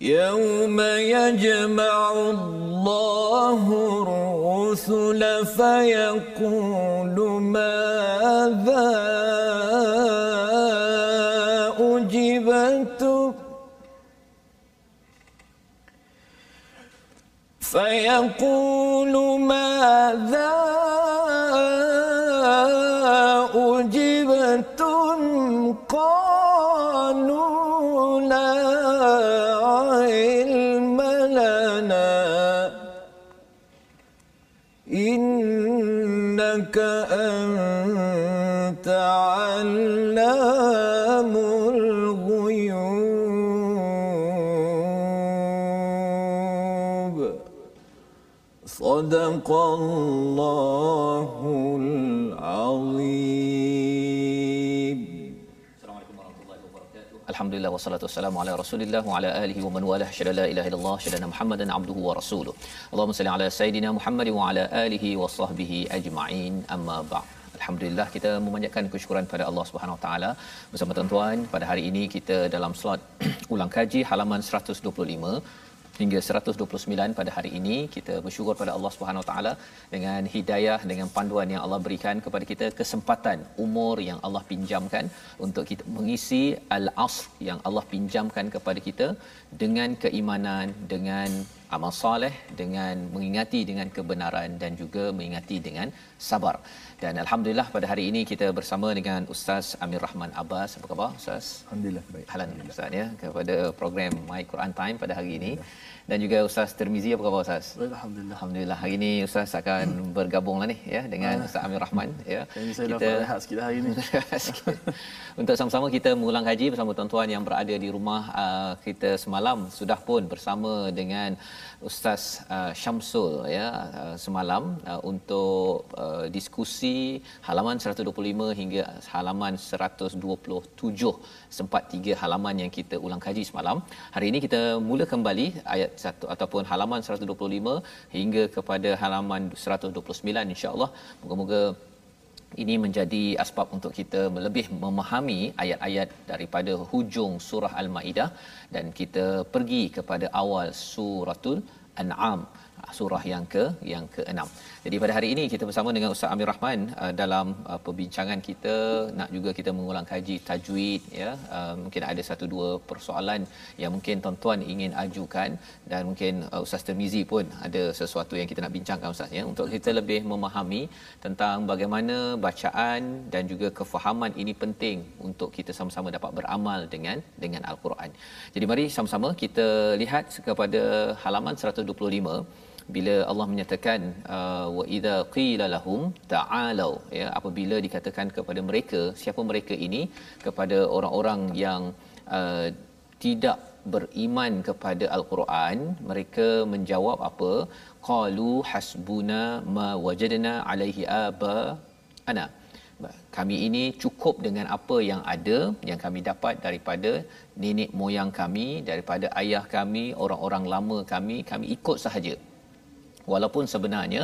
يوم يجمع الله الرسل فيقول ماذا أجبتم فيقول ماذا إنك أنت علام الغيوب. صدق الله العظيم. Alhamdulillah wassalatu wassalamu ala Rasulillah wa ala alihi wa man walah syada la ilaha illallah syada Muhammadan abduhu wa rasuluh. Allahumma salli ala sayidina Muhammad wa ala alihi wa sahbihi ajma'in. Amma ba'd. Alhamdulillah kita memanjatkan kesyukuran pada Allah Subhanahu Wa Taala bersama tuan-tuan pada hari ini kita dalam slot ulang kaji halaman 125 hingga 129 pada hari ini kita bersyukur pada Allah Subhanahu Taala dengan hidayah dengan panduan yang Allah berikan kepada kita kesempatan umur yang Allah pinjamkan untuk kita mengisi al-asr yang Allah pinjamkan kepada kita dengan keimanan dengan amal soleh dengan mengingati dengan kebenaran dan juga mengingati dengan sabar. Dan alhamdulillah pada hari ini kita bersama dengan Ustaz Amir Rahman Abbas. Apa khabar Ustaz? Alhamdulillah baik. Halan Ustaz ya kepada program My Quran Time pada hari ini. Dan juga Ustaz Termizi apa khabar Ustaz? Baik alhamdulillah. Alhamdulillah hari ini Ustaz akan bergabunglah ni ya dengan Ustaz Amir Rahman ya. Ini saya dapat rehat sikit hari ini. Untuk sama-sama kita mengulang haji bersama tuan-tuan yang berada di rumah uh, kita semalam sudah pun bersama dengan Ustaz uh, Syamsul ya uh, semalam uh, untuk uh, diskusi halaman 125 hingga halaman 127 sempat tiga halaman yang kita ulang kaji semalam. Hari ini kita mula kembali ayat 1 ataupun halaman 125 hingga kepada halaman 129 insya-Allah. Moga-moga ini menjadi asbab untuk kita lebih memahami ayat-ayat daripada hujung surah Al-Maidah dan kita pergi kepada awal suratul An'am surah yang ke yang ke-6. Jadi pada hari ini kita bersama dengan Ustaz Amir Rahman uh, dalam uh, perbincangan kita nak juga kita mengulang kaji tajwid ya. Uh, mungkin ada satu dua persoalan yang mungkin tuan-tuan ingin ajukan dan mungkin uh, Ustaz Termizi pun ada sesuatu yang kita nak bincangkan Ustaz ya untuk kita lebih memahami tentang bagaimana bacaan dan juga kefahaman ini penting untuk kita sama-sama dapat beramal dengan dengan al-Quran. Jadi mari sama-sama kita lihat kepada halaman 125 bila Allah menyatakan uh, wa idza qila lahum ta'alu ya apabila dikatakan kepada mereka siapa mereka ini? Kepada orang-orang yang uh, tidak beriman kepada al-Quran mereka menjawab apa? Qalu hasbuna ma wajadna alaihi aba ana kami ini cukup dengan apa yang ada yang kami dapat daripada nenek moyang kami daripada ayah kami orang-orang lama kami kami ikut sahaja walaupun sebenarnya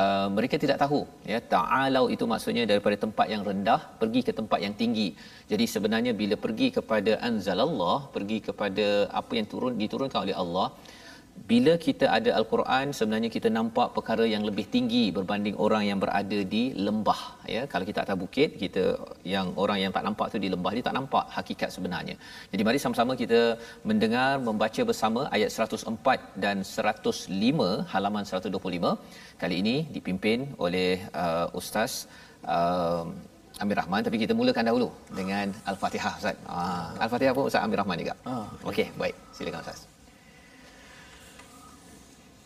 uh, mereka tidak tahu ya. Ta'alau itu maksudnya daripada tempat yang rendah pergi ke tempat yang tinggi. Jadi sebenarnya bila pergi kepada anzalallah pergi kepada apa yang turun diturunkan oleh Allah bila kita ada al-Quran sebenarnya kita nampak perkara yang lebih tinggi berbanding orang yang berada di lembah ya kalau kita atas bukit kita yang orang yang tak nampak tu di lembah dia tak nampak hakikat sebenarnya jadi mari sama-sama kita mendengar membaca bersama ayat 104 dan 105 halaman 125 kali ini dipimpin oleh uh, ustaz uh, Amir Rahman tapi kita mulakan dahulu dengan al-Fatihah Ustaz. Ah, al-Fatihah pun Ustaz Amir Rahman juga. Ah, okey, baik. Silakan Ustaz.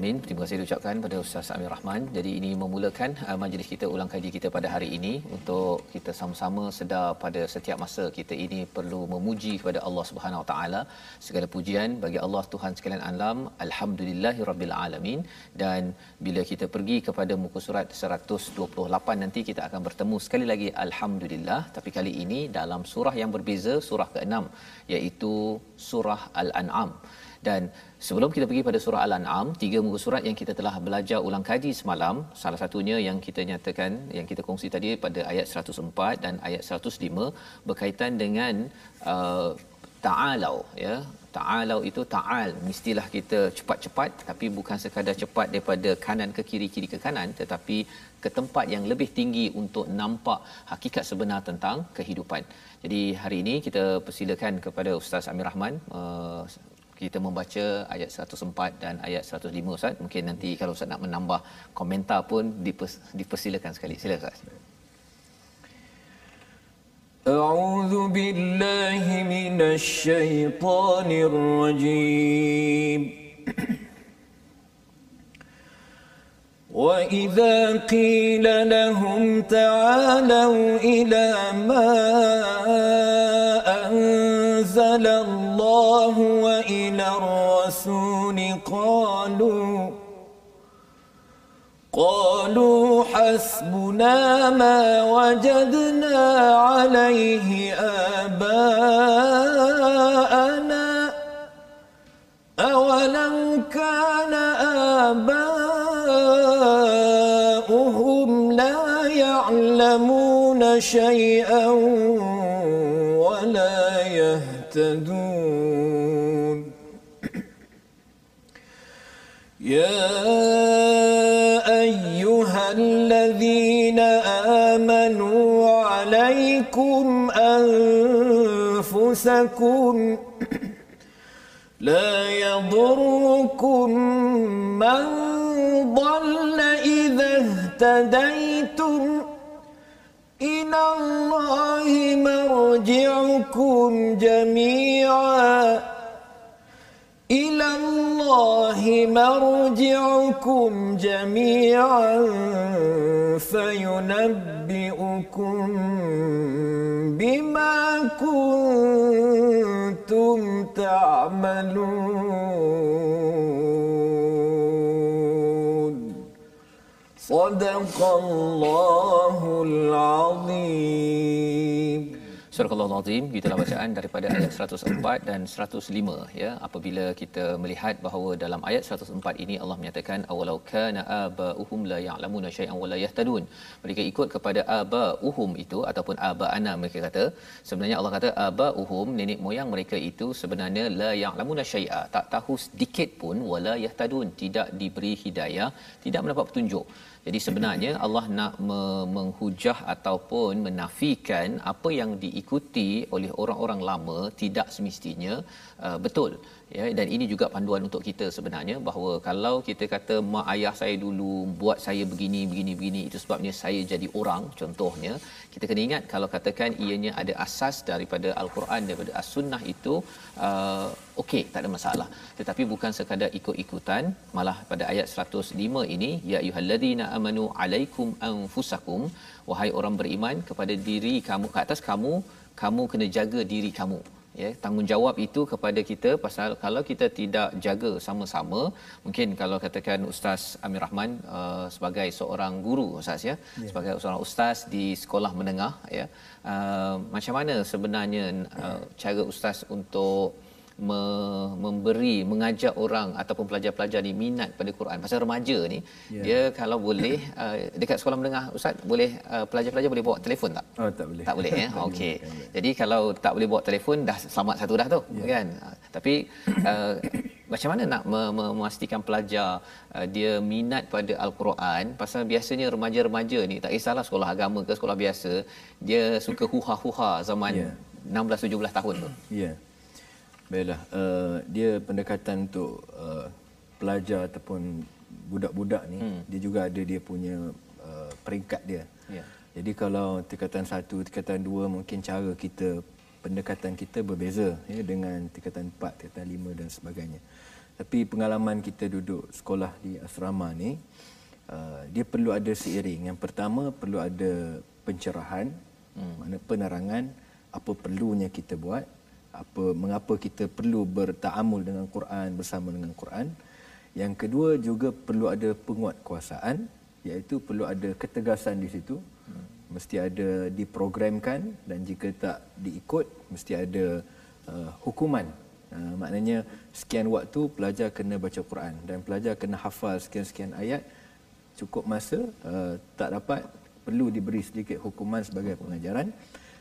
Alamin. Terima kasih diucapkan pada Ustaz Amir Rahman. Jadi ini memulakan uh, majlis kita ulang kaji kita pada hari ini untuk kita sama-sama sedar pada setiap masa kita ini perlu memuji kepada Allah Subhanahu Wa Taala. Segala pujian bagi Allah Tuhan sekalian alam. Alhamdulillahirabbil alamin. Dan bila kita pergi kepada muka surat 128 nanti kita akan bertemu sekali lagi alhamdulillah tapi kali ini dalam surah yang berbeza surah ke-6 iaitu surah Al-An'am. Dan sebelum kita pergi pada surah Al-An'am, tiga muka surat yang kita telah belajar ulang kaji semalam, salah satunya yang kita nyatakan, yang kita kongsi tadi pada ayat 104 dan ayat 105 berkaitan dengan uh, ta'alau ya. Ta'alau itu ta'al, mestilah kita cepat-cepat tapi bukan sekadar cepat daripada kanan ke kiri, kiri ke kanan tetapi ke tempat yang lebih tinggi untuk nampak hakikat sebenar tentang kehidupan. Jadi hari ini kita persilakan kepada Ustaz Amir Rahman uh, kita membaca ayat 104 dan ayat 105 Ustaz. Mungkin nanti kalau Ustaz nak menambah komentar pun dipers, dipersilakan sekali. Sila Ustaz. أعوذ بالله من الشيطان الرجيم وإذا قيل لهم تعالوا إلى ما أنزل الله وإلى الرسول قالوا قالوا حسبنا ما وجدنا عليه آباءنا أولو كان آباؤهم لا يعلمون شيئا ولا يهتدون يا أيها الذين آمنوا عليكم أنفسكم لا يضركم من ضل إذا اهتديتم إلى الله مرجعكم جميعا. إلى الله مرجعكم جميعا. فينبئكم بما كنتم تعملون. صدق الله العظيم Surah Al-Azim gitulah bacaan daripada ayat 104 dan 105 ya apabila kita melihat bahawa dalam ayat 104 ini Allah menyatakan awalau kana abauhum la ya'lamuna syai'an wa la yahtadun mereka ikut kepada abauhum itu ataupun abaana mereka kata sebenarnya Allah kata abauhum nenek moyang mereka itu sebenarnya la ya'lamuna syai'a tak tahu sedikit pun wala yahtadun tidak diberi hidayah tidak mendapat petunjuk jadi sebenarnya Allah nak me- menghujah ataupun menafikan apa yang diikuti oleh orang-orang lama tidak semestinya uh, betul. Ya dan ini juga panduan untuk kita sebenarnya bahawa kalau kita kata mak ayah saya dulu buat saya begini begini begini itu sebabnya saya jadi orang contohnya kita kena ingat kalau katakan ianya ada asas daripada al-Quran daripada as-sunnah itu uh, okey tak ada masalah. Tetapi bukan sekadar ikut-ikutan malah pada ayat 105 ini ya ayyuhallazina amanu alaikum anfusakum wahai orang beriman kepada diri kamu ke atas kamu kamu kena jaga diri kamu ya tanggungjawab itu kepada kita pasal kalau kita tidak jaga sama-sama mungkin kalau katakan ustaz Amir Rahman uh, sebagai seorang guru ustaz ya yeah. sebagai seorang ustaz di sekolah menengah ya uh, macam mana sebenarnya uh, cara ustaz untuk me- memberi mengajak orang ataupun pelajar-pelajar ni minat pada Quran pasal remaja ni yeah. dia kalau boleh uh, dekat sekolah menengah ustaz boleh uh, pelajar-pelajar boleh bawa telefon tak oh tak boleh tak boleh ya okey jadi kalau tak boleh bawa telefon dah selamat satu dah tu yeah. kan uh, tapi uh, macam mana nak memastikan pelajar uh, dia minat pada al-Quran pasal biasanya remaja-remaja ni tak kisahlah sekolah agama ke sekolah biasa dia suka huha-huha zaman yeah. 16 17 tahun tu. Ya. Yeah. Baiklah, uh, dia pendekatan untuk uh, pelajar ataupun budak-budak ni, hmm. dia juga ada dia punya uh, peringkat dia. Yeah. Jadi kalau tingkatan satu, tingkatan dua, mungkin cara kita, pendekatan kita berbeza ya, dengan tingkatan empat, tingkatan lima dan sebagainya. Tapi pengalaman kita duduk sekolah di asrama ni, uh, dia perlu ada seiring. Yang pertama, perlu ada pencerahan, hmm. mana penerangan, apa perlunya kita buat apa mengapa kita perlu bertaamul dengan Quran bersama dengan Quran. Yang kedua juga perlu ada penguatkuasaan iaitu perlu ada ketegasan di situ. Mesti ada diprogramkan dan jika tak diikut mesti ada uh, hukuman. Uh, maknanya sekian waktu pelajar kena baca Quran dan pelajar kena hafal sekian-sekian ayat cukup masa uh, tak dapat perlu diberi sedikit hukuman sebagai pengajaran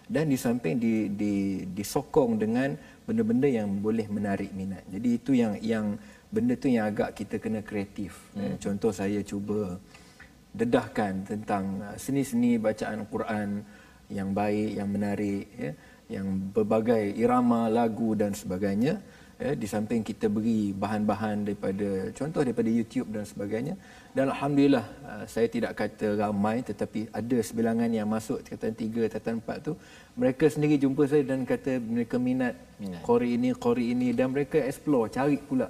dan di samping di, di, disokong dengan benda-benda yang boleh menarik minat. Jadi itu yang yang benda tu yang agak kita kena kreatif. Hmm. Eh, contoh saya cuba dedahkan tentang uh, seni-seni bacaan Quran yang baik, yang menarik, ya, yang berbagai irama lagu dan sebagainya ya, di samping kita beri bahan-bahan daripada contoh daripada YouTube dan sebagainya dan alhamdulillah uh, saya tidak kata ramai tetapi ada sebilangan yang masuk tingkatan 3 tingkatan 4 tu mereka sendiri jumpa saya dan kata mereka minat, minat. qori ini qori ini dan mereka explore cari pula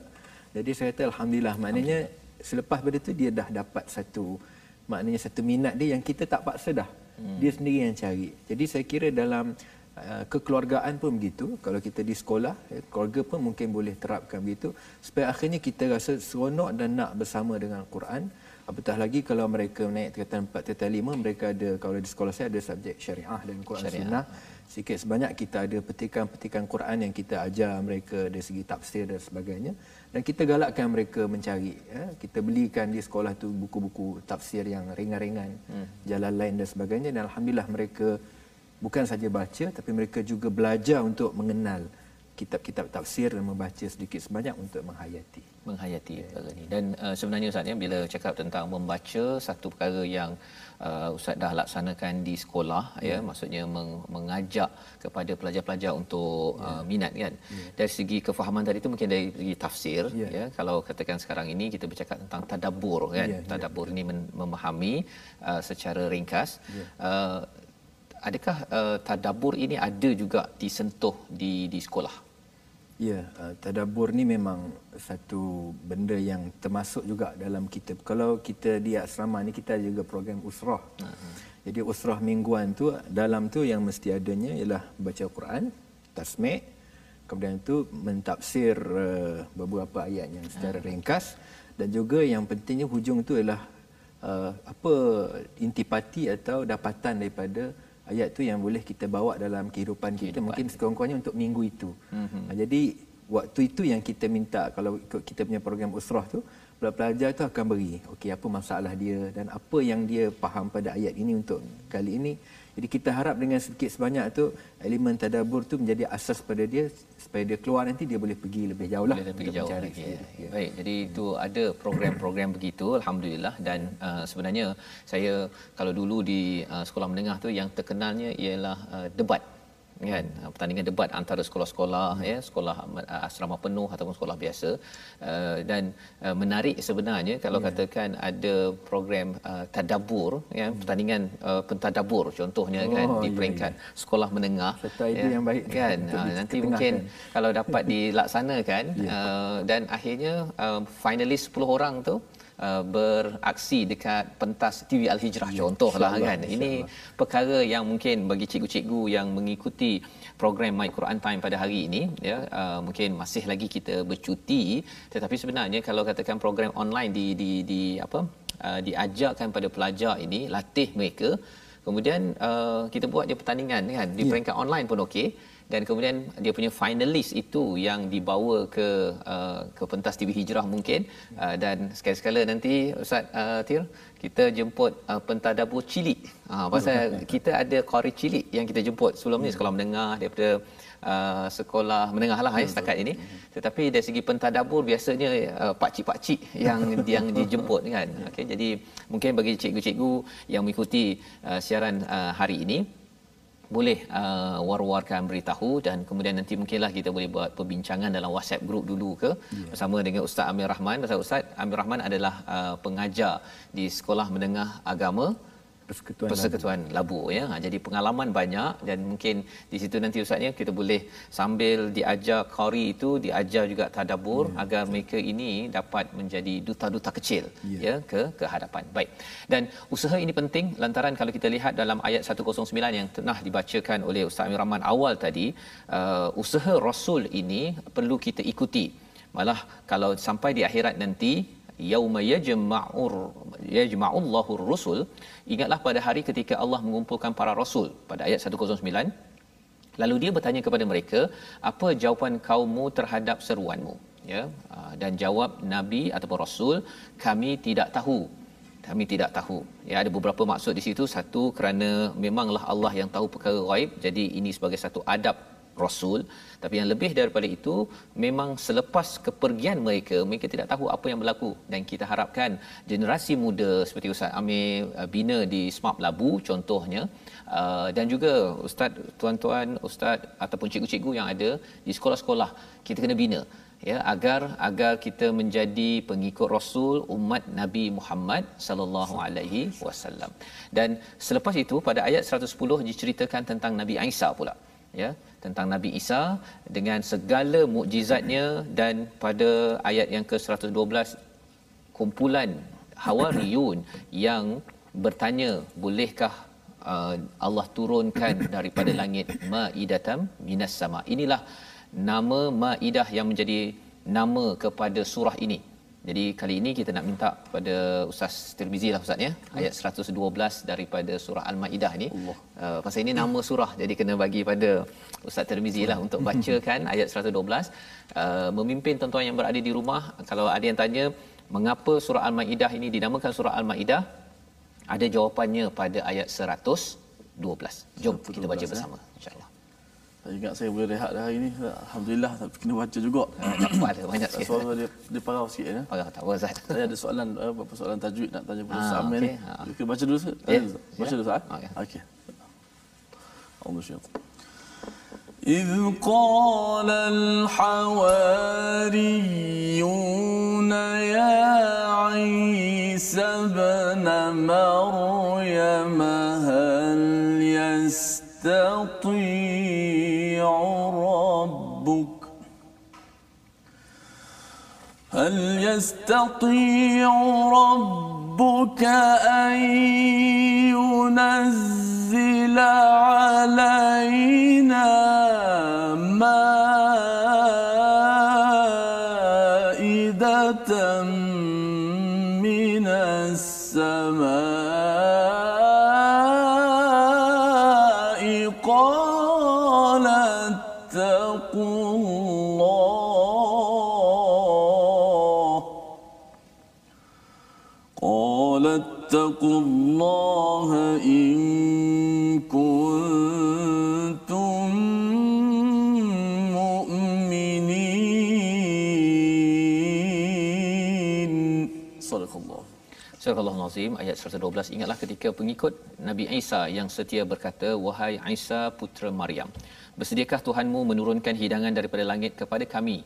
jadi saya kata alhamdulillah maknanya alhamdulillah. selepas pada tu dia dah dapat satu maknanya satu minat dia yang kita tak paksa dah hmm. dia sendiri yang cari jadi saya kira dalam kekeluargaan pun begitu kalau kita di sekolah eh, keluarga pun mungkin boleh terapkan begitu supaya akhirnya kita rasa seronok dan nak bersama dengan Quran apatah lagi kalau mereka naik tingkatan 4 tingkatan 5 mereka ada kalau di sekolah saya ada subjek syariah dan Quran syariah. sunnah sikit sebanyak kita ada petikan-petikan Quran yang kita ajar mereka dari segi tafsir dan sebagainya dan kita galakkan mereka mencari ya. kita belikan di sekolah tu buku-buku tafsir yang ringan-ringan hmm. jalan lain dan sebagainya dan alhamdulillah mereka bukan saja baca tapi mereka juga belajar untuk mengenal kitab-kitab tafsir dan membaca sedikit sebanyak untuk menghayati menghayati yeah. perkara ini dan uh, sebenarnya ustaz ya bila cakap tentang membaca satu perkara yang uh, ustaz dah laksanakan di sekolah yeah. ya maksudnya meng- mengajak kepada pelajar-pelajar untuk yeah. uh, minat kan yeah. dari segi kefahaman tadi itu mungkin dari segi tafsir yeah. ya kalau katakan sekarang ini kita bercakap tentang tadabbur kan yeah. tadabbur yeah. ini men- memahami uh, secara ringkas yeah. uh, adakah uh, tadabbur ini ada juga disentuh di di sekolah ya uh, tadabbur ni memang satu benda yang termasuk juga dalam kita kalau kita di asrama ni kita juga program usrah uh-huh. jadi usrah mingguan tu dalam tu yang mesti adanya ialah baca Quran tasmi' kemudian itu mentafsir uh, beberapa ayat yang secara uh-huh. ringkas dan juga yang pentingnya hujung tu ialah uh, apa intipati atau dapatan daripada ayat tu yang boleh kita bawa dalam kehidupan kita kehidupan. mungkin sekurang-kurangnya untuk minggu itu. Mm-hmm. Jadi waktu itu yang kita minta kalau ikut kita punya program usrah tu pelajar tu akan beri okey apa masalah dia dan apa yang dia faham pada ayat ini untuk kali ini jadi kita harap dengan sedikit sebanyak tu elemen tadabbur tu menjadi asas pada dia supaya dia keluar nanti dia boleh pergi lebih jauh lah boleh pergi jauh lagi. Ya. Ya. Baik, jadi itu ada program-program begitu alhamdulillah dan uh, sebenarnya saya kalau dulu di uh, sekolah menengah tu yang terkenalnya ialah uh, debat kan pertandingan debat antara sekolah-sekolah hmm. ya sekolah uh, asrama penuh ataupun sekolah biasa uh, dan uh, menarik sebenarnya kalau yeah. katakan ada program uh, tadabbur ya hmm. pertandingan uh, pentadabbur contohnya kan, oh, kan di peringkat yeah, yeah. sekolah menengah idea ya, yang baik kan uh, nanti mungkin kan. kalau dapat dilaksanakan yeah. uh, dan akhirnya uh, finalis 10 orang tu uh, beraksi dekat pentas TV Al Hijrah ya, contohlah kan. Ini perkara yang mungkin bagi cikgu-cikgu yang mengikuti program My Quran Time pada hari ini ya uh, mungkin masih lagi kita bercuti. Tetapi sebenarnya kalau katakan program online di di di apa uh, diajarkan pada pelajar ini latih mereka kemudian uh, kita buat dia pertandingan kan di yeah. peringkat online pun okey dan kemudian dia punya finalis itu yang dibawa ke uh, ke pentas TV Hijrah mungkin uh, dan sekali-sekala nanti Ustaz uh, Tir kita jemput uh, pentadabur cilik. Ha pasal kita ada qari cilik yang kita jemput sebelum ni sekolah menengah daripada uh, sekolah menengah lah hmm. setakat ini. Tetapi dari segi pentadabur biasanya uh, pak-cik-pak-cik yang yang dijemput kan. Okey jadi mungkin bagi cikgu-cikgu yang mengikuti uh, siaran uh, hari ini boleh uh, war-warkan beritahu dan kemudian nanti mungkinlah kita boleh buat perbincangan dalam WhatsApp group dulu ke yeah. bersama dengan Ustaz Amir Rahman. Pasal Ustaz Amir Rahman adalah uh, pengajar di Sekolah Menengah Agama Persekutuan, Persekutuan Labu. Labu ya. Ha, jadi pengalaman banyak dan mungkin di situ nanti ustaznya kita boleh sambil diajar qari itu diajar juga tadabbur ya, agar betul. mereka ini dapat menjadi duta-duta kecil ya. ya ke ke hadapan. Baik. Dan usaha ini penting lantaran kalau kita lihat dalam ayat 109 yang tengah dibacakan oleh Ustaz Amir Rahman awal tadi, uh, usaha rasul ini perlu kita ikuti. Malah kalau sampai di akhirat nanti yauma yajma'ur yajma'ullahu rusul. Ingatlah pada hari ketika Allah mengumpulkan para rasul pada ayat 109 lalu dia bertanya kepada mereka apa jawapan kaummu terhadap seruanmu? Ya ah, dan jawab nabi ataupun rasul kami tidak tahu. Kami tidak tahu. Ya ada beberapa maksud di situ. Satu kerana memanglah Allah yang tahu perkara gaib. Jadi ini sebagai satu adab rasul. Tapi yang lebih daripada itu memang selepas kepergian mereka mereka tidak tahu apa yang berlaku. Dan kita harapkan generasi muda seperti Ustaz Amir uh, bina di Smart Labu contohnya uh, dan juga ustaz tuan-tuan ustaz ataupun cikgu-cikgu yang ada di sekolah-sekolah kita kena bina ya agar agar kita menjadi pengikut rasul umat Nabi Muhammad sallallahu alaihi wasallam. Dan selepas itu pada ayat 110 diceritakan tentang Nabi Isa pula ya tentang Nabi Isa dengan segala mukjizatnya dan pada ayat yang ke-112 kumpulan hawariyun yang bertanya bolehkah uh, Allah turunkan daripada langit maidatam minas sama? Inilah nama maidah yang menjadi nama kepada surah ini jadi kali ini kita nak minta pada Ustaz Tirmizi lah Ustaz ya. Ayat 112 daripada surah Al-Maidah ni. Allah. Uh, pasal ini nama surah jadi kena bagi pada Ustaz Tirmizi lah untuk bacakan ayat 112. Uh, memimpin tuan-tuan yang berada di rumah kalau ada yang tanya mengapa surah Al-Maidah ini dinamakan surah Al-Maidah? Ada jawapannya pada ayat 112. Jom kita baca eh? bersama insya-Allah. Saya ingat saya boleh rehat dah hari ni. Alhamdulillah tapi kena baca juga. ada banyak sikit. Suara dia, dia parau sikit ya. Parau tak apa Ustaz. Saya ada soalan uh, beberapa soalan tajwid nak tanya pada Ustaz Amir ni. Kita baca dulu Ustaz. Ya. Baca dulu Ustaz. Okey. Okey. Allah syaitan. إذ قال الحواريون يا عيسى ابن مريم هل يستطيع هل يستطيع ربك أن ينزل علينا مائدة Al-Nazim ayat 112 ingatlah ketika pengikut Nabi Isa yang setia berkata wahai Isa putra Maryam bersediakah Tuhanmu menurunkan hidangan daripada langit kepada kami?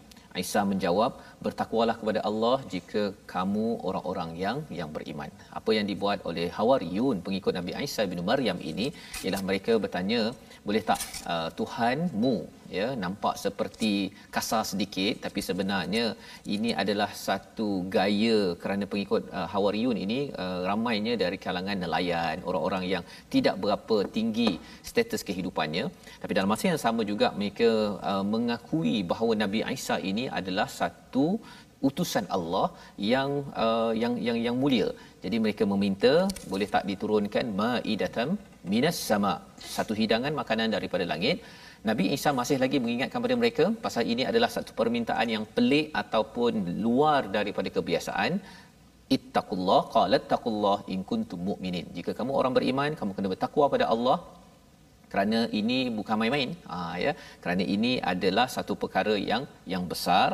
Isa menjawab bertakwalah kepada Allah jika kamu orang-orang yang yang beriman. Apa yang dibuat oleh Hawariyun pengikut Nabi Isa bin Maryam ini ialah mereka bertanya boleh tak uh, Tuhanmu ya nampak seperti kasar sedikit tapi sebenarnya ini adalah satu gaya kerana pengikut uh, Hawariyun ini uh, ramainya dari kalangan nelayan orang-orang yang tidak berapa tinggi status kehidupannya tapi dalam masa yang sama juga mereka uh, mengakui bahawa Nabi Isa ini adalah satu utusan Allah yang uh, yang yang yang mulia. Jadi mereka meminta boleh tak diturunkan maidatam minas sama satu hidangan makanan daripada langit. Nabi Isa masih lagi mengingatkan kepada mereka pasal ini adalah satu permintaan yang pelik ataupun luar daripada kebiasaan. Ittaqullah qalat taqullah in kuntum mu'minin. Jika kamu orang beriman, kamu kena bertakwa pada Allah kerana ini bukan main-main. Ha, ya. Kerana ini adalah satu perkara yang yang besar.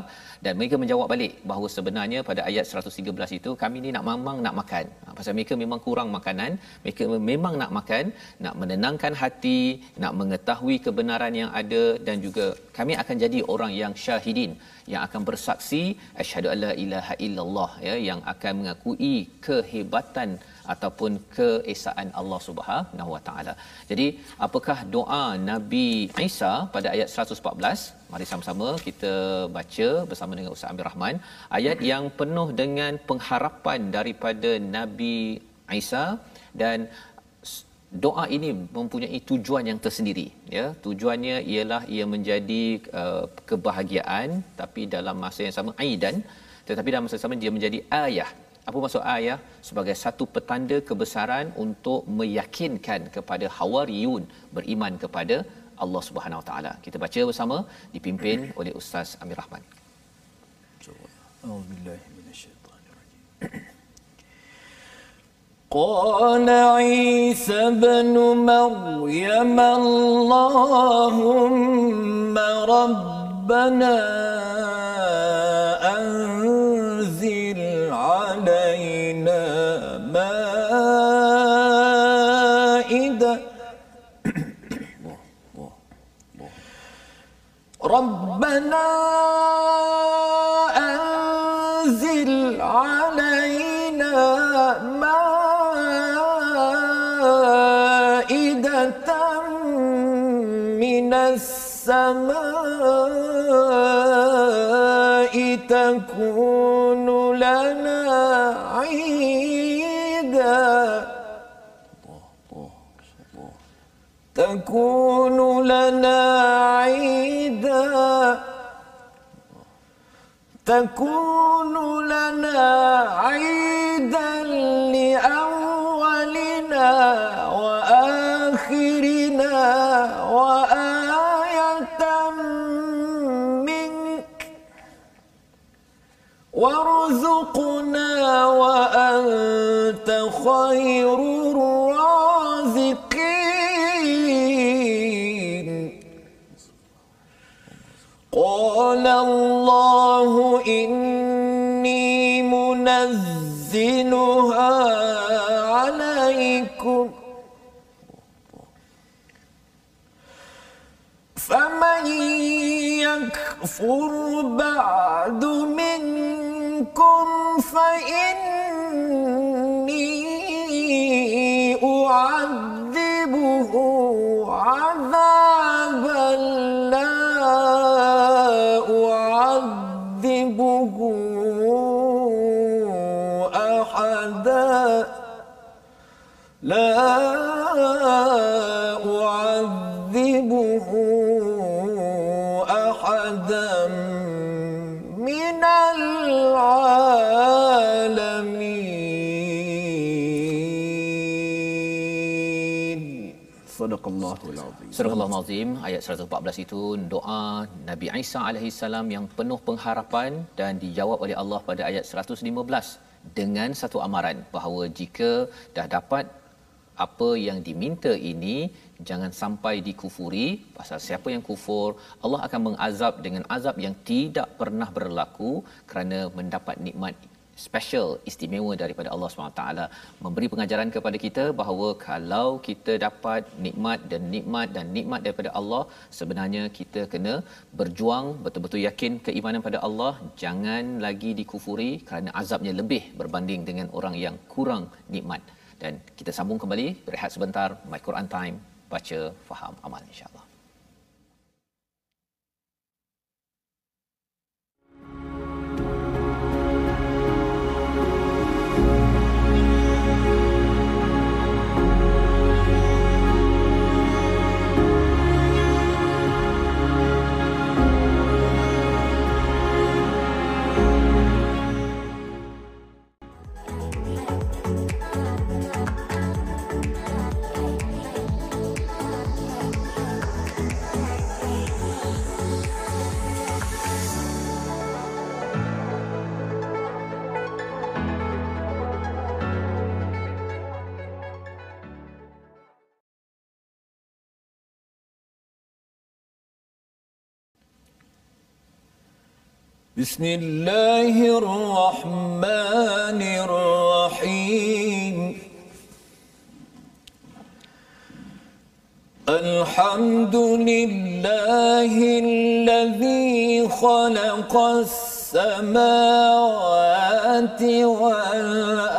Dan mereka menjawab balik bahawa sebenarnya pada ayat 113 itu kami ni nak memang nak makan. Ha, pasal mereka memang kurang makanan. Mereka memang nak makan nak menenangkan hati nak mengetahui kebenaran yang ada. Dan juga kami akan jadi orang yang syahidin yang akan bersaksi asyhadu alla ilaha illallah ya yang akan mengakui kehebatan ataupun keesaan Allah Subhanahu Wa Taala. Jadi, apakah doa Nabi Isa pada ayat 114? Mari sama-sama kita baca bersama dengan Ustaz Amir Rahman, ayat yang penuh dengan pengharapan daripada Nabi Isa dan doa ini mempunyai tujuan yang tersendiri ya tujuannya ialah ia menjadi uh, kebahagiaan tapi dalam masa yang sama aidan tetapi dalam masa yang sama dia menjadi ayah apa maksud ayah sebagai satu petanda kebesaran untuk meyakinkan kepada hawariyun beriman kepada Allah Subhanahu Wa Taala. Kita baca bersama dipimpin oleh Ustaz Amir Rahman. قال عيسى بن مريم اللهم ربنا ربنا أنزل علينا مائدة من السماء تكون تكون لنا عيدا. تكون لنا عيدا لأولنا وآخرنا وآية منك. وارزقنا وأنت خير قال الله إني منزلها عليكم. فمن يكفر بعد منكم فإني أعذبه أحدا من العالمين صدق الله العظيم Surah Al-Azim ayat 114 itu doa Nabi Isa alaihi salam yang penuh pengharapan dan dijawab oleh Allah pada ayat 115 dengan satu amaran bahawa jika dah dapat apa yang diminta ini jangan sampai dikufuri. Pasal siapa yang kufur? Allah akan mengazab dengan azab yang tidak pernah berlaku kerana mendapat nikmat special istimewa daripada Allah SWT. Memberi pengajaran kepada kita bahawa kalau kita dapat nikmat dan nikmat dan nikmat daripada Allah sebenarnya kita kena berjuang betul-betul yakin keimanan pada Allah. Jangan lagi dikufuri kerana azabnya lebih berbanding dengan orang yang kurang nikmat dan kita sambung kembali berehat sebentar my Quran time baca faham amal insyaallah بسم الله الرحمن الرحيم. الحمد لله الذي خلق السماوات والأرض.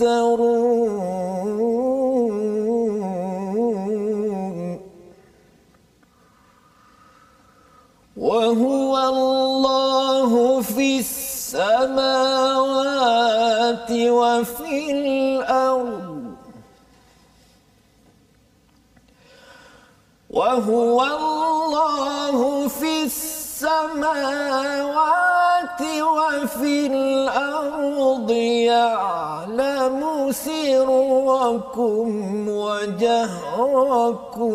تمترون وهو الله في السماوات وفي الأرض. وهو الله في السماوات سركم وجهركم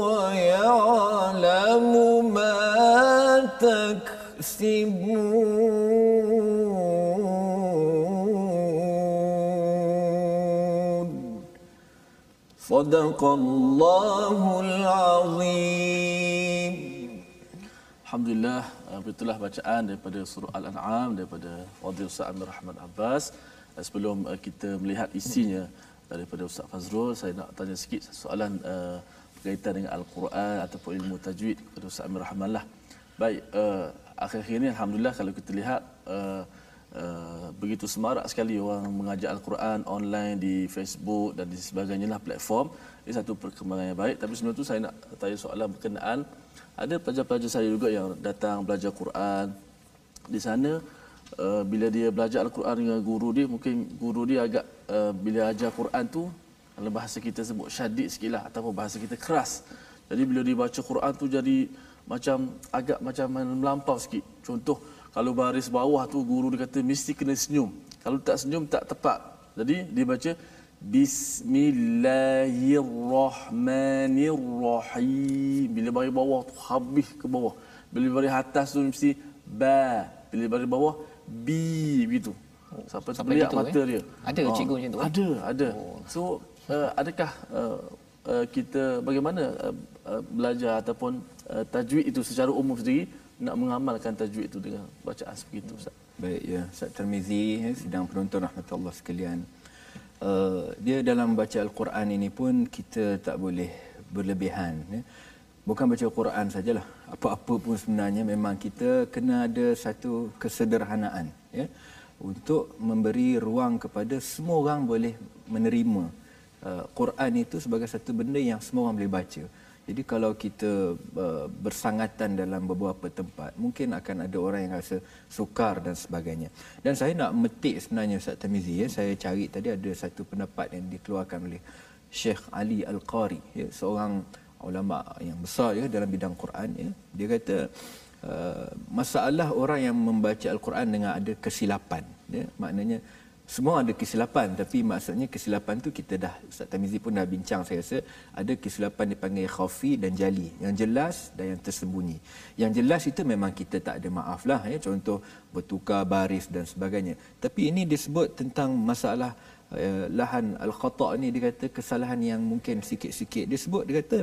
ويعلم ما تكسبون صدق الله العظيم Alhamdulillah uh, begitulah bacaan daripada surah Al-An'am daripada Fadil Ustaz Amir Rahman Abbas. Uh, Sebelum uh, kita melihat isinya daripada Ustaz Fazrul, saya nak tanya sikit soalan uh, berkaitan dengan Al-Quran ataupun ilmu tajwid kepada Ustaz Amir Rahman lah. Baik, uh, akhir-akhir ini Alhamdulillah kalau kita lihat uh, uh, begitu semarak sekali orang mengajar Al-Quran online di Facebook dan di sebagainya lah platform. Ini satu perkembangan yang baik. Tapi sebelum itu saya nak tanya soalan berkenaan ada pelajar-pelajar saya juga yang datang belajar Quran di sana uh, bila dia belajar Al-Quran dengan guru dia mungkin guru dia agak uh, bila ajar Quran tu dalam bahasa kita sebut syadid sikit lah ataupun bahasa kita keras jadi bila dia baca Quran tu jadi macam agak macam melampau sikit contoh kalau baris bawah tu guru dia kata mesti kena senyum kalau tak senyum tak tepat jadi dia baca Bismillahirrahmanirrahim. Bila baris bawah tu habis ke bawah. Bila baris atas tu mesti ba. Bila baris bawah bi begitu. Sampai Sampai terlihat gitu, mata eh? dia. Ada Ah, cikgu macam tu, eh? Ada, ada. So uh, adakah uh, uh, kita bagaimana uh, uh, belajar ataupun uh, tajwid itu secara umum sendiri nak mengamalkan tajwid itu dengan bacaan seperti itu Ustaz? Baik ya, Ustaz Tirmizi, ya, sidang penonton rahmatullah sekalian. Uh, dia dalam baca Al-Quran ini pun kita tak boleh berlebihan. Ya. Bukan baca Al-Quran sajalah. Apa-apa pun sebenarnya memang kita kena ada satu kesederhanaan. Ya, untuk memberi ruang kepada semua orang boleh menerima uh, Quran itu sebagai satu benda yang semua orang boleh baca. Jadi kalau kita uh, bersangatan dalam beberapa tempat, mungkin akan ada orang yang rasa sukar dan sebagainya. Dan saya nak metik sebenarnya Ustaz Tamizi, ya. saya cari tadi ada satu pendapat yang dikeluarkan oleh Syekh Ali Al-Qari, ya, seorang ulama yang besar ya dalam bidang Quran ya. Dia kata uh, masalah orang yang membaca Al-Quran dengan ada kesilapan ya. Maknanya semua ada kesilapan tapi maksudnya kesilapan tu kita dah Ustaz Tamizi pun dah bincang saya rasa ada kesilapan dipanggil khafi dan jali yang jelas dan yang tersembunyi yang jelas itu memang kita tak ada maaf lah ya contoh bertukar baris dan sebagainya tapi ini disebut tentang masalah uh, lahan al-khata ni dia kata kesalahan yang mungkin sikit-sikit. Dia sebut dia kata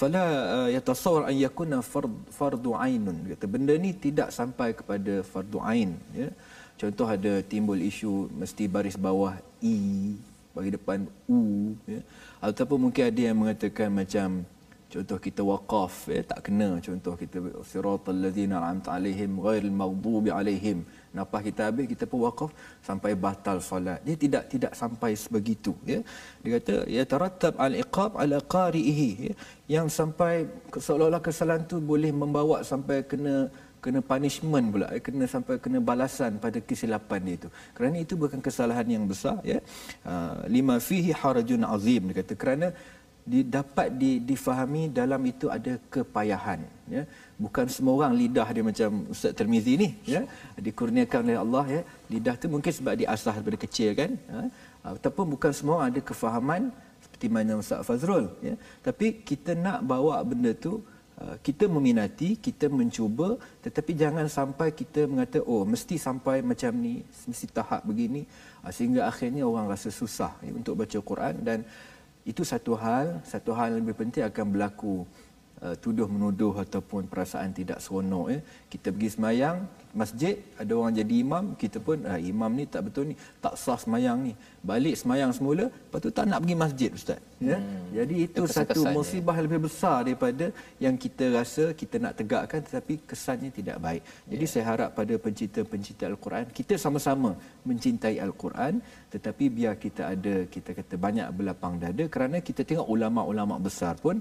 fala uh, yatasawwar an yakuna fard fardu ainun. Kata benda ni tidak sampai kepada fardu ain. Ya. Contoh ada timbul isu mesti baris bawah i bagi depan u ya. Ataupun mungkin ada yang mengatakan macam contoh kita waqaf ya tak kena. Contoh kita siratal ladzina an'amta alaihim ghairil maghdubi alaihim Nafas kita habis kita pun wakaf sampai batal solat. Dia tidak tidak sampai sebegitu ya. Dia kata ya tarattab al iqab ala qari'ihi ya. Yang sampai seolah-olah kesalahan tu boleh membawa sampai kena kena punishment pula ya. kena sampai kena balasan pada kesilapan dia itu kerana itu bukan kesalahan yang besar ya uh, lima fihi harajun azim dia kata kerana di, dapat di, difahami dalam itu ada kepayahan ya. Bukan semua orang lidah dia macam Ustaz Tirmizi ni ya. Dikurniakan oleh Allah ya. Lidah tu mungkin sebab dia asah daripada kecil kan ya? ataupun bukan semua orang ada kefahaman seperti mana Ustaz Fazrul ya. Tapi kita nak bawa benda tu uh, kita meminati kita mencuba tetapi jangan sampai kita mengata oh mesti sampai macam ni mesti tahap begini. Uh, sehingga akhirnya orang rasa susah ya, untuk baca Quran dan itu satu hal satu hal yang lebih penting akan berlaku uh, tuduh menuduh ataupun perasaan tidak seronok ya. Kita pergi semayang masjid ada orang jadi imam kita pun ah, imam ni tak betul ni tak sah semayang ni. Balik semayang semula lepas tu tak nak pergi masjid ustaz. Ya? Hmm. jadi itu satu musibah yang lebih besar daripada yang kita rasa kita nak tegakkan tetapi kesannya tidak baik. Jadi yeah. saya harap pada pencinta-pencinta al-Quran kita sama-sama mencintai al-Quran tetapi biar kita ada kita kata banyak berlapang dada kerana kita tengok ulama-ulama besar pun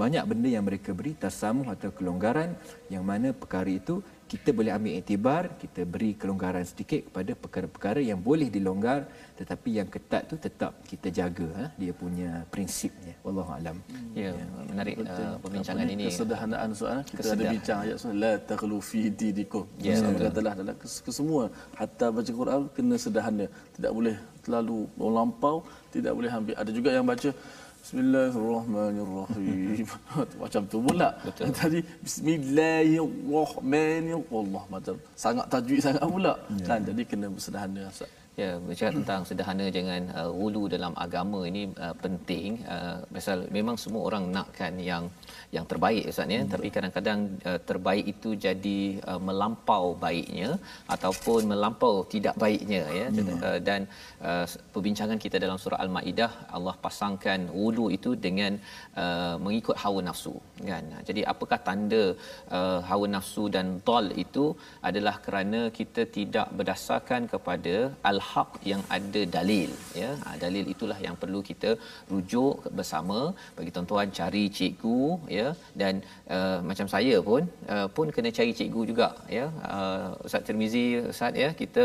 banyak benda yang mereka beri tasamuh atau kelonggaran yang mana perkara itu kita boleh ambil iktibar kita beri kelonggaran sedikit kepada perkara-perkara yang boleh dilonggar tetapi yang ketat tu tetap kita jaga ha? dia punya prinsipnya. Wallahu alam. Ya, ya. menarik uh, perbincangan ini. Kesederhanaan soalan kita Kesedah. ada bincang ayat soalan la taghlu fi dinikum. Ya yeah, katalah dalam kesemua hatta baca Quran kena sederhana. Tidak boleh terlalu melampau tidak boleh ambil. Ada juga yang baca Bismillahirrahmanirrahim. macam tu pula. Betul. Tadi Bismillahirrahmanirrahim. Macam sangat tajwid sangat pula. Ya. Kan jadi kena bersederhana. Ya, bercakap tentang sederhana dengan uh, wulu dalam agama ini uh, penting. Uh, pasal memang semua orang nakkan yang yang terbaik Ustaz ya, hmm. tapi kadang-kadang uh, terbaik itu jadi uh, melampau baiknya ataupun melampau tidak baiknya ya. Hmm. Uh, dan uh, perbincangan kita dalam surah Al-Maidah Allah pasangkan wulu itu dengan uh, mengikut hawa nafsu kan. Jadi apakah tanda uh, hawa nafsu dan dal itu adalah kerana kita tidak berdasarkan kepada al hak yang ada dalil ya ha, dalil itulah yang perlu kita rujuk bersama bagi tuan-tuan cari cikgu ya dan uh, macam saya pun uh, pun kena cari cikgu juga ya. Uh, Ustaz Tirmizi Ustaz ya kita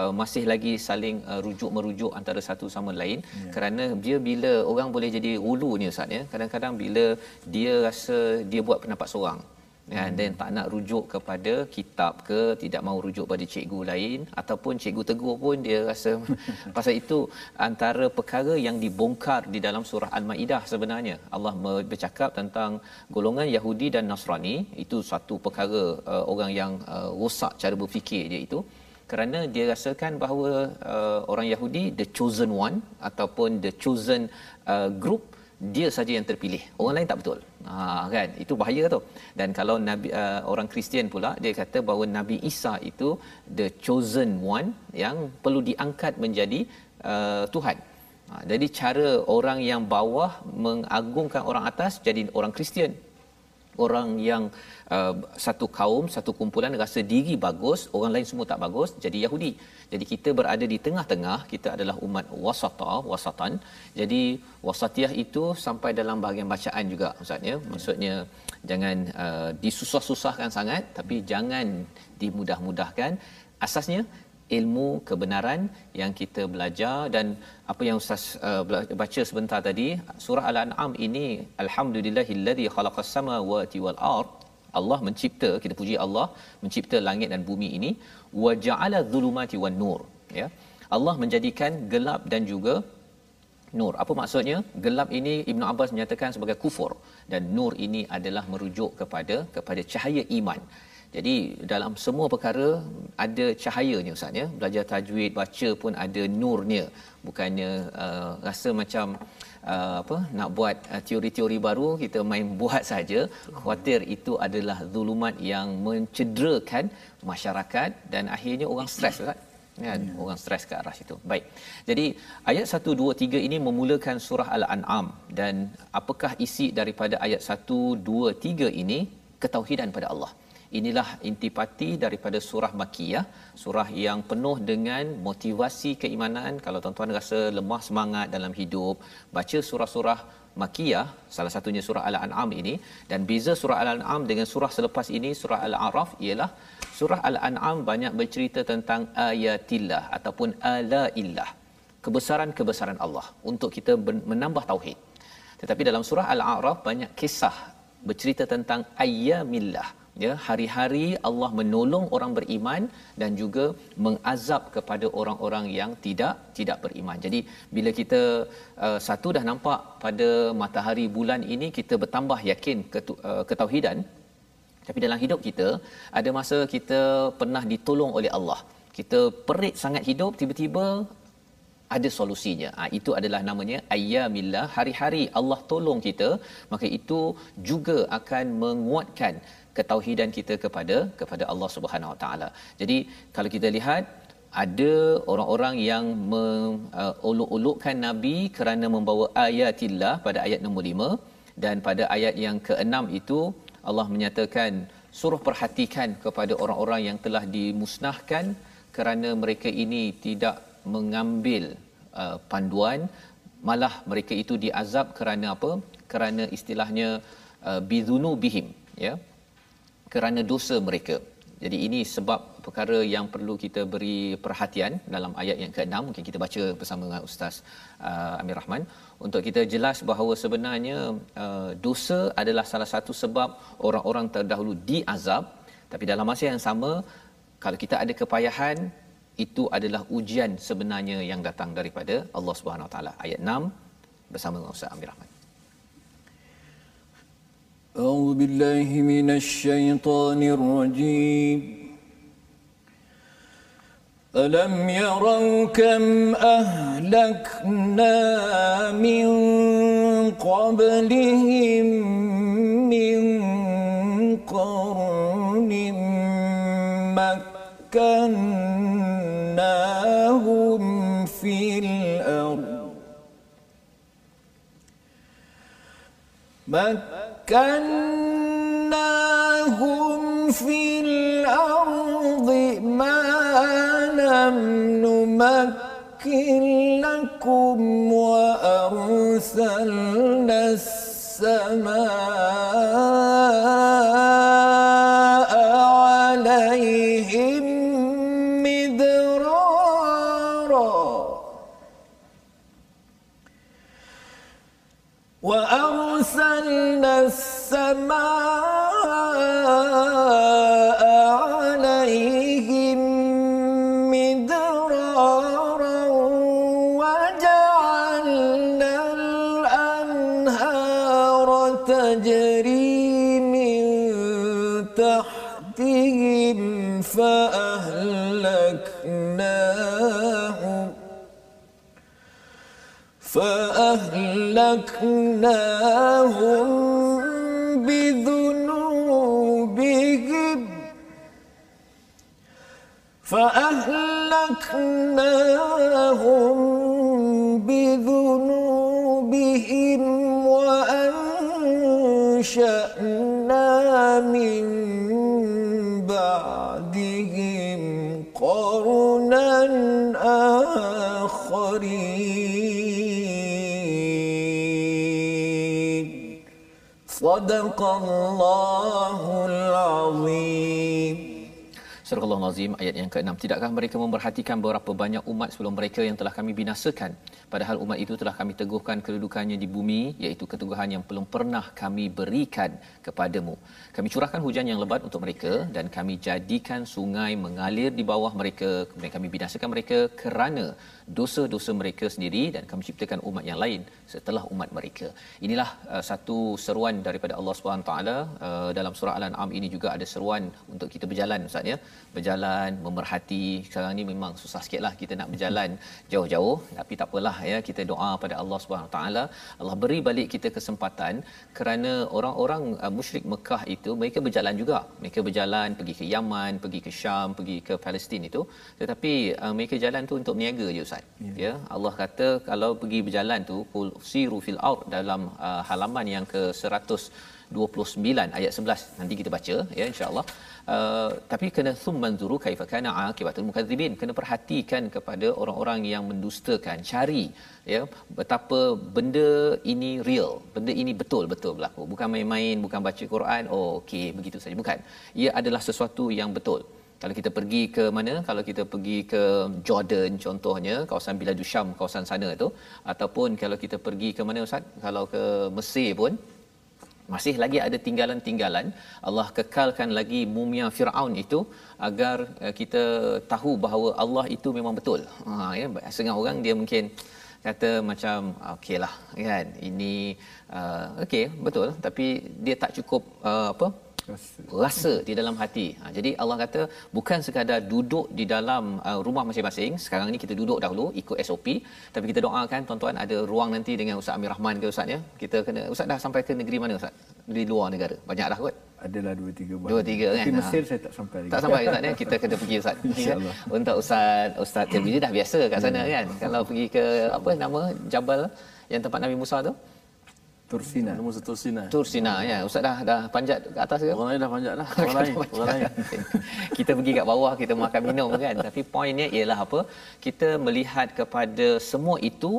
uh, masih lagi saling uh, rujuk merujuk antara satu sama lain. Ya. kerana dia bila orang boleh jadi ulu ni Ustaz ya. Kadang-kadang bila dia rasa dia buat pendapat seorang ya hmm. dan tak nak rujuk kepada kitab ke tidak mau rujuk pada cikgu lain ataupun cikgu tegur pun dia rasa pasal itu antara perkara yang dibongkar di dalam surah al-maidah sebenarnya. Allah bercakap tentang golongan Yahudi dan Nasrani. Itu satu perkara uh, orang yang uh, rosak cara berfikir dia itu. Kerana dia rasakan bahawa uh, orang Yahudi the chosen one ataupun the chosen uh, group dia saja yang terpilih. Orang lain tak betul. Ha kan? Itu bahaya tu. Dan kalau nabi uh, orang Kristian pula dia kata bahawa nabi Isa itu the chosen one yang perlu diangkat menjadi uh, tuhan. Ha, jadi cara orang yang bawah mengagungkan orang atas jadi orang Kristian orang yang uh, satu kaum satu kumpulan rasa diri bagus orang lain semua tak bagus jadi Yahudi. Jadi kita berada di tengah-tengah kita adalah umat wasata wasatan. Jadi wasatiyah itu sampai dalam bahagian bacaan juga maksudnya. Maksudnya jangan uh, disusah-susahkan sangat tapi jangan dimudah-mudahkan. Asasnya ilmu kebenaran yang kita belajar dan apa yang ustaz uh, baca sebentar tadi surah al-an'am ini alhamdulillahillazi khalaqas samawati wal ard. Allah mencipta kita puji Allah mencipta langit dan bumi ini. Wa ja'ala dhulumati wan nur. Ya. Allah menjadikan gelap dan juga nur. Apa maksudnya? Gelap ini Ibnu Abbas menyatakan sebagai kufur. Dan nur ini adalah merujuk kepada kepada cahaya iman jadi dalam semua perkara ada cahayanya ustaz ya. Belajar tajwid, baca pun ada nurnya. Bukannya uh, rasa macam uh, apa nak buat uh, teori-teori baru kita main buat saja. Khawatir itu adalah zulumat yang mencederakan masyarakat dan akhirnya orang stres ustaz. kan hmm. orang stres ke arah situ baik jadi ayat 1 2 3 ini memulakan surah al-an'am dan apakah isi daripada ayat 1 2 3 ini ketauhidan pada Allah inilah intipati daripada surah makiyah surah yang penuh dengan motivasi keimanan. Kalau tuan-tuan rasa lemah semangat dalam hidup baca surah-surah makiyah salah satunya surah al-an'am ini dan beza surah al-an'am dengan surah selepas ini surah al-a'raf ialah surah al-an'am banyak bercerita tentang ayatillah ataupun alaillah kebesaran-kebesaran Allah untuk kita menambah tauhid. Tetapi dalam surah al-a'raf banyak kisah bercerita tentang ayyamillah ya hari-hari Allah menolong orang beriman dan juga mengazab kepada orang-orang yang tidak tidak beriman. Jadi bila kita uh, satu dah nampak pada matahari bulan ini kita bertambah yakin uh, ketauhidan tapi dalam hidup kita ada masa kita pernah ditolong oleh Allah. Kita perit sangat hidup tiba-tiba ada solusinya. Ha, itu adalah namanya ayyamillah hari-hari Allah tolong kita maka itu juga akan menguatkan ketauhidan kita kepada kepada Allah Subhanahu Wa Taala. Jadi kalau kita lihat ada orang-orang yang mengolok-olokkan uh, nabi kerana membawa ayatillah pada ayat nombor 5 dan pada ayat yang ke-6 itu Allah menyatakan suruh perhatikan kepada orang-orang yang telah dimusnahkan kerana mereka ini tidak mengambil uh, panduan. Malah mereka itu diazab kerana apa? Kerana istilahnya uh, bizunu bihim ya kerana dosa mereka. Jadi ini sebab perkara yang perlu kita beri perhatian dalam ayat yang ke-6 mungkin kita baca bersama dengan Ustaz uh, Amir Rahman. Untuk kita jelas bahawa sebenarnya uh, dosa adalah salah satu sebab orang-orang terdahulu diazab. Tapi dalam masa yang sama kalau kita ada kepayahan itu adalah ujian sebenarnya yang datang daripada Allah Subhanahu Wa Taala. Ayat 6 bersama dengan Ustaz Amir Rahman أعوذ بالله من الشيطان الرجيم. ألم يروا كم أهلكنا من قبلهم من قرن مكناهم في الأرض. مكناهم مكناهم في الأرض ما لم نمكن لكم وأرسلنا السماء السماء عليهم مدرارا وجعلنا الأنهار تجري من تحتهم فأهلكناهم فأهلكناهم بذنوبهم فأهلكناهم بذنوبهم وأنشأنا من بعدهم قرنا آخرين. صدق الله العظيم. Surah Al-Azim ayat yang ke-6 Tidakkah mereka memperhatikan berapa banyak umat sebelum mereka yang telah kami binasakan? Padahal umat itu telah kami teguhkan kedudukannya di bumi iaitu keteguhan yang belum pernah kami berikan kepadamu. Kami curahkan hujan yang lebat untuk mereka dan kami jadikan sungai mengalir di bawah mereka. Kemudian kami binasakan mereka kerana dosa-dosa mereka sendiri dan kami ciptakan umat yang lain setelah umat mereka. Inilah uh, satu seruan daripada Allah Subhanahu taala. Uh, dalam surah Al-An'am ini juga ada seruan untuk kita berjalan Ustaz ya berjalan memerhati. Sekarang ni memang susah sikitlah kita nak berjalan jauh-jauh. Tapi tak apalah ya kita doa pada Allah Subhanahu taala. Allah beri balik kita kesempatan kerana orang-orang uh, musyrik Mekah itu mereka berjalan juga. Mereka berjalan pergi ke Yaman pergi ke Syam pergi ke Palestin itu. Tetapi uh, mereka jalan tu untuk niaga je ustaz. Ya, ya Allah kata kalau pergi berjalan tu siru fil ard dalam uh, halaman yang ke 129 ayat 11 nanti kita baca ya insyaallah uh, tapi kena thummanzuru kaifa kana akibatul mukadzibin kena perhatikan kepada orang-orang yang mendustakan cari ya betapa benda ini real benda ini betul-betul berlaku. Bukan main-main bukan baca Quran. Oh okey begitu saja. Bukan. Ia adalah sesuatu yang betul. Kalau kita pergi ke mana? Kalau kita pergi ke Jordan contohnya kawasan Biladu Syam kawasan sana tu ataupun kalau kita pergi ke mana ustaz? Kalau ke Mesir pun masih lagi ada tinggalan-tinggalan. Allah kekalkan lagi mumia Firaun itu agar uh, kita tahu bahawa Allah itu memang betul. Ha ya setengah orang dia mungkin kata macam okeylah kan. Ini uh, okey betul. Tapi dia tak cukup uh, apa rasa. rasa di dalam hati. Ha, jadi Allah kata bukan sekadar duduk di dalam uh, rumah masing-masing. Sekarang ni kita duduk dahulu ikut SOP. Tapi kita doakan tuan-tuan ada ruang nanti dengan Ustaz Amir Rahman ke Ustaz ya. Kita kena Ustaz dah sampai ke negeri mana Ustaz? Di luar negara. Banyak dah kot. Adalah dua tiga bahan. Dua tiga kan. Tapi Mesir ha. saya tak sampai lagi. Tak sampai Ustaz ya. Kita kena pergi Ustaz. InsyaAllah. Untuk Ustaz Ustaz Tirmizi dah biasa kat sana kan. Kalau pergi ke apa nama Jabal yang tempat Nabi Musa tu. Tursina. Nama Tursina. Tursina ya. Ustaz dah dah panjat ke atas ke? Orang lain dah panjat dah. Orang lain. Orang lain. kita pergi kat bawah kita makan minum kan. Tapi poinnya ialah apa? Kita melihat kepada semua itu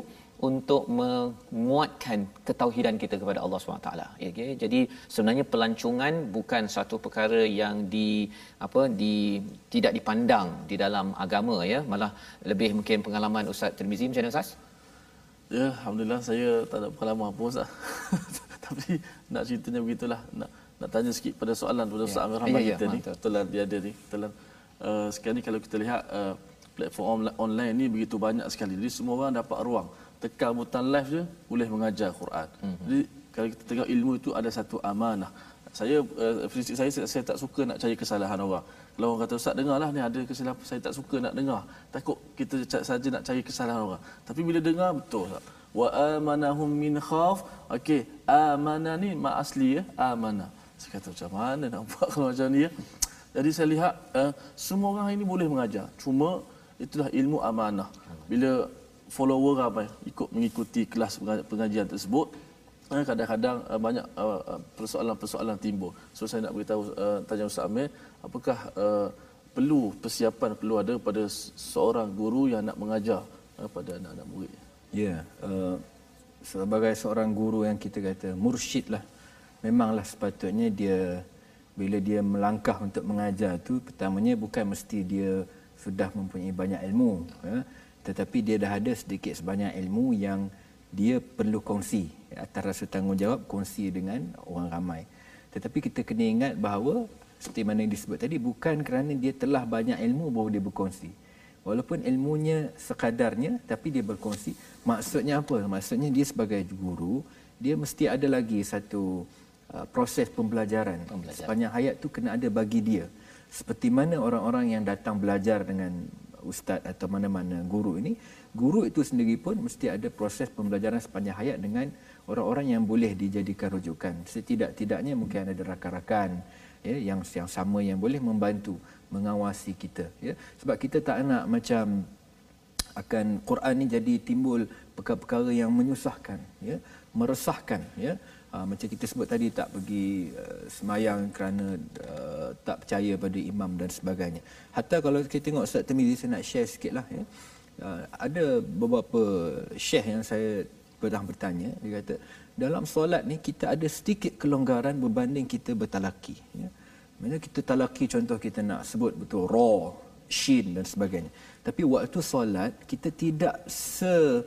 untuk menguatkan ketauhidan kita kepada Allah SWT. Okay? Jadi sebenarnya pelancongan bukan satu perkara yang di apa di tidak dipandang di dalam agama ya, malah lebih mungkin pengalaman Ustaz Tirmizi macam mana Ustaz? Ya, alhamdulillah saya tak ada pengalaman apa Ustaz. Tapi nak ceritanya begitulah. Nak nak tanya sikit pada soalan pada Ustaz ya. Amir Rahman ya, ya, kita ya, ni. Betul lah dia ada ni. Betul. Uh, sekarang ni kalau kita lihat uh, platform online ni begitu banyak sekali. Jadi semua orang dapat ruang. Tekan butang live je boleh mengajar Quran. Mm-hmm. Jadi kalau kita tengok ilmu itu ada satu amanah. Saya uh, prinsip saya, saya saya tak suka nak cari kesalahan orang. Kalau orang kata ustaz dengarlah ni ada kesilapan saya tak suka nak dengar. Takut kita saja nak cari kesalahan orang. Tapi bila dengar betul tak? Wa amanahum min khaf. Okey, amanah ni mak asli ya, amanah. Saya kata macam mana nak buat kalau macam ni ya? Jadi saya lihat uh, semua orang ini boleh mengajar. Cuma itulah ilmu amanah. Bila follower ramai ikut mengikuti kelas pengajian tersebut, kadang-kadang uh, banyak uh, persoalan-persoalan timbul. So saya nak beritahu uh, tanya Ustaz Amir, apakah uh, perlu persiapan perlu ada pada seorang guru yang nak mengajar uh, pada anak-anak murid? Ya, yeah, uh, sebagai seorang guru yang kita kata mursyid lah, memanglah sepatutnya dia bila dia melangkah untuk mengajar tu pertamanya bukan mesti dia sudah mempunyai banyak ilmu ya, tetapi dia dah ada sedikit sebanyak ilmu yang dia perlu kongsi atas rasa tanggungjawab kongsi dengan orang ramai. Tetapi kita kena ingat bahawa seperti mana yang disebut tadi bukan kerana dia telah banyak ilmu baru dia berkongsi. Walaupun ilmunya sekadarnya tapi dia berkongsi. Maksudnya apa? Maksudnya dia sebagai guru dia mesti ada lagi satu uh, proses pembelajaran. pembelajaran. Sepanjang hayat tu kena ada bagi dia. Seperti mana orang-orang yang datang belajar dengan ustaz atau mana-mana guru ini guru itu sendiri pun mesti ada proses pembelajaran sepanjang hayat dengan orang-orang yang boleh dijadikan rujukan. Setidak-tidaknya mungkin ada rakan-rakan ya yang yang sama yang boleh membantu mengawasi kita ya. Sebab kita tak nak macam akan Quran ni jadi timbul perkara-perkara yang menyusahkan ya meresahkan ya. Uh, macam kita sebut tadi tak pergi uh, semayang kerana uh, tak percaya pada imam dan sebagainya. Hatta kalau kita tengok Ustaz Tirmizi saya nak share sikitlah ya. uh, ada beberapa syekh yang saya pernah bertanya dia kata dalam solat ni kita ada sedikit kelonggaran berbanding kita bertalaki ya. Mana kita talaki contoh kita nak sebut betul raw shin dan sebagainya. Tapi waktu solat kita tidak se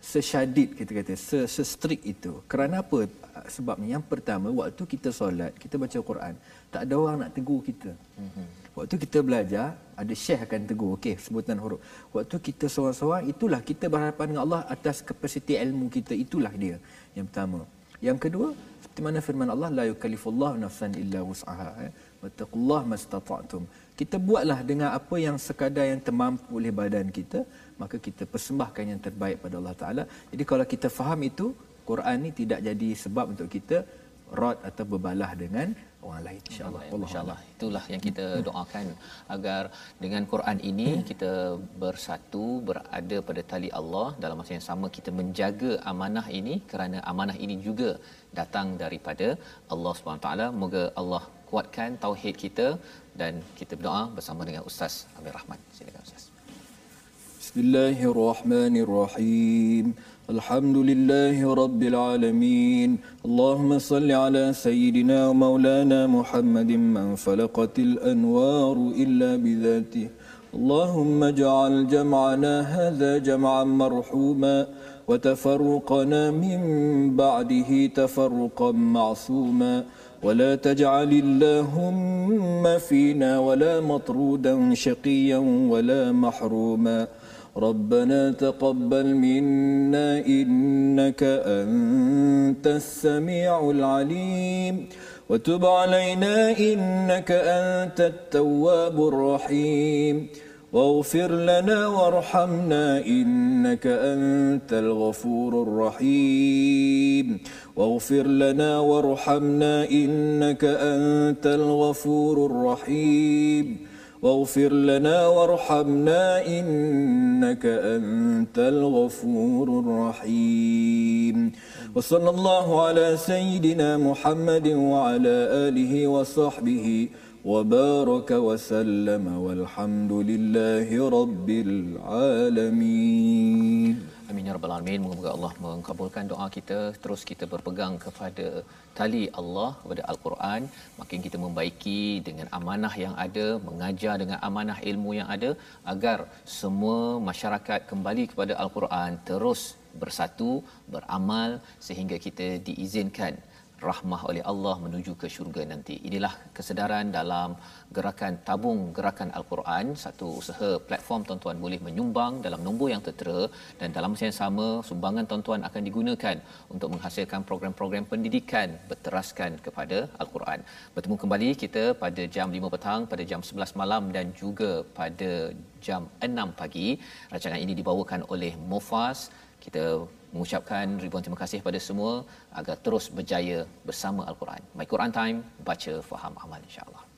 sesyadid kita kata se, se strict itu. Kerana apa? Sebabnya yang pertama waktu kita solat kita baca Quran tak ada orang nak tegur kita. Mm-hmm. Waktu kita belajar ada syekh akan tegur okey sebutan huruf. Waktu kita seorang-seorang itulah kita berhadapan dengan Allah atas kapasiti ilmu kita. Itulah dia yang pertama. Yang kedua seperti mana firman Allah la yukallifullahu nafsan illa wus'aha ya. wattaqullaha mastata'tum kita buatlah dengan apa yang sekadar yang termampu oleh badan kita maka kita persembahkan yang terbaik pada Allah Taala. Jadi kalau kita faham itu Quran ni tidak jadi sebab untuk kita rot atau berbalah dengan orang lain insyaallah insyaallah itulah yang kita doakan agar dengan Quran ini kita bersatu berada pada tali Allah. Dalam masa yang sama kita menjaga amanah ini kerana amanah ini juga datang daripada Allah Subhanahu taala. Moga Allah kuatkan tauhid kita dan kita berdoa bersama dengan Ustaz Amir Rahman. Silakan Ustaz. Bismillahirrahmanirrahim الحمد لله رب العالمين. اللهم صل على سيدنا ومولانا محمد من فلقت الأنوار إلا بذاته. اللهم اجعل جمعنا هذا جمعا مرحوما وتفرقنا من بعده تفرقا معصوما. ولا تجعل اللهم فينا ولا مطرودا شقيا ولا محروما. ربنا تقبل منا إنك أنت السميع العليم. وتب علينا إنك أنت التواب الرحيم. واغفر لنا وارحمنا إنك أنت الغفور الرحيم. واغفر لنا وارحمنا إنك أنت الغفور الرحيم. واغفر لنا وارحمنا إنك أنت الغفور الرحيم. وصلى الله على سيدنا محمد وعلى آله وصحبه وبارك وسلم والحمد لله رب العالمين. Amin ya rabbal alamin. Moga Allah mengabulkan doa kita. Terus kita berpegang kepada tali Allah kepada Al-Quran. Makin kita membaiki dengan amanah yang ada, mengajar dengan amanah ilmu yang ada agar semua masyarakat kembali kepada Al-Quran terus bersatu, beramal sehingga kita diizinkan rahmah oleh Allah menuju ke syurga nanti. Inilah kesedaran dalam gerakan tabung gerakan Al-Quran, satu usaha platform tuan-tuan boleh menyumbang dalam nombor yang tertera dan dalam masa yang sama sumbangan tuan-tuan akan digunakan untuk menghasilkan program-program pendidikan berteraskan kepada Al-Quran. Bertemu kembali kita pada jam 5 petang, pada jam 11 malam dan juga pada jam 6 pagi. Rancangan ini dibawakan oleh Mofas. Kita mengucapkan ribuan terima kasih kepada semua agar terus berjaya bersama Al-Quran. My Quran Time, baca, faham, amal insya-Allah.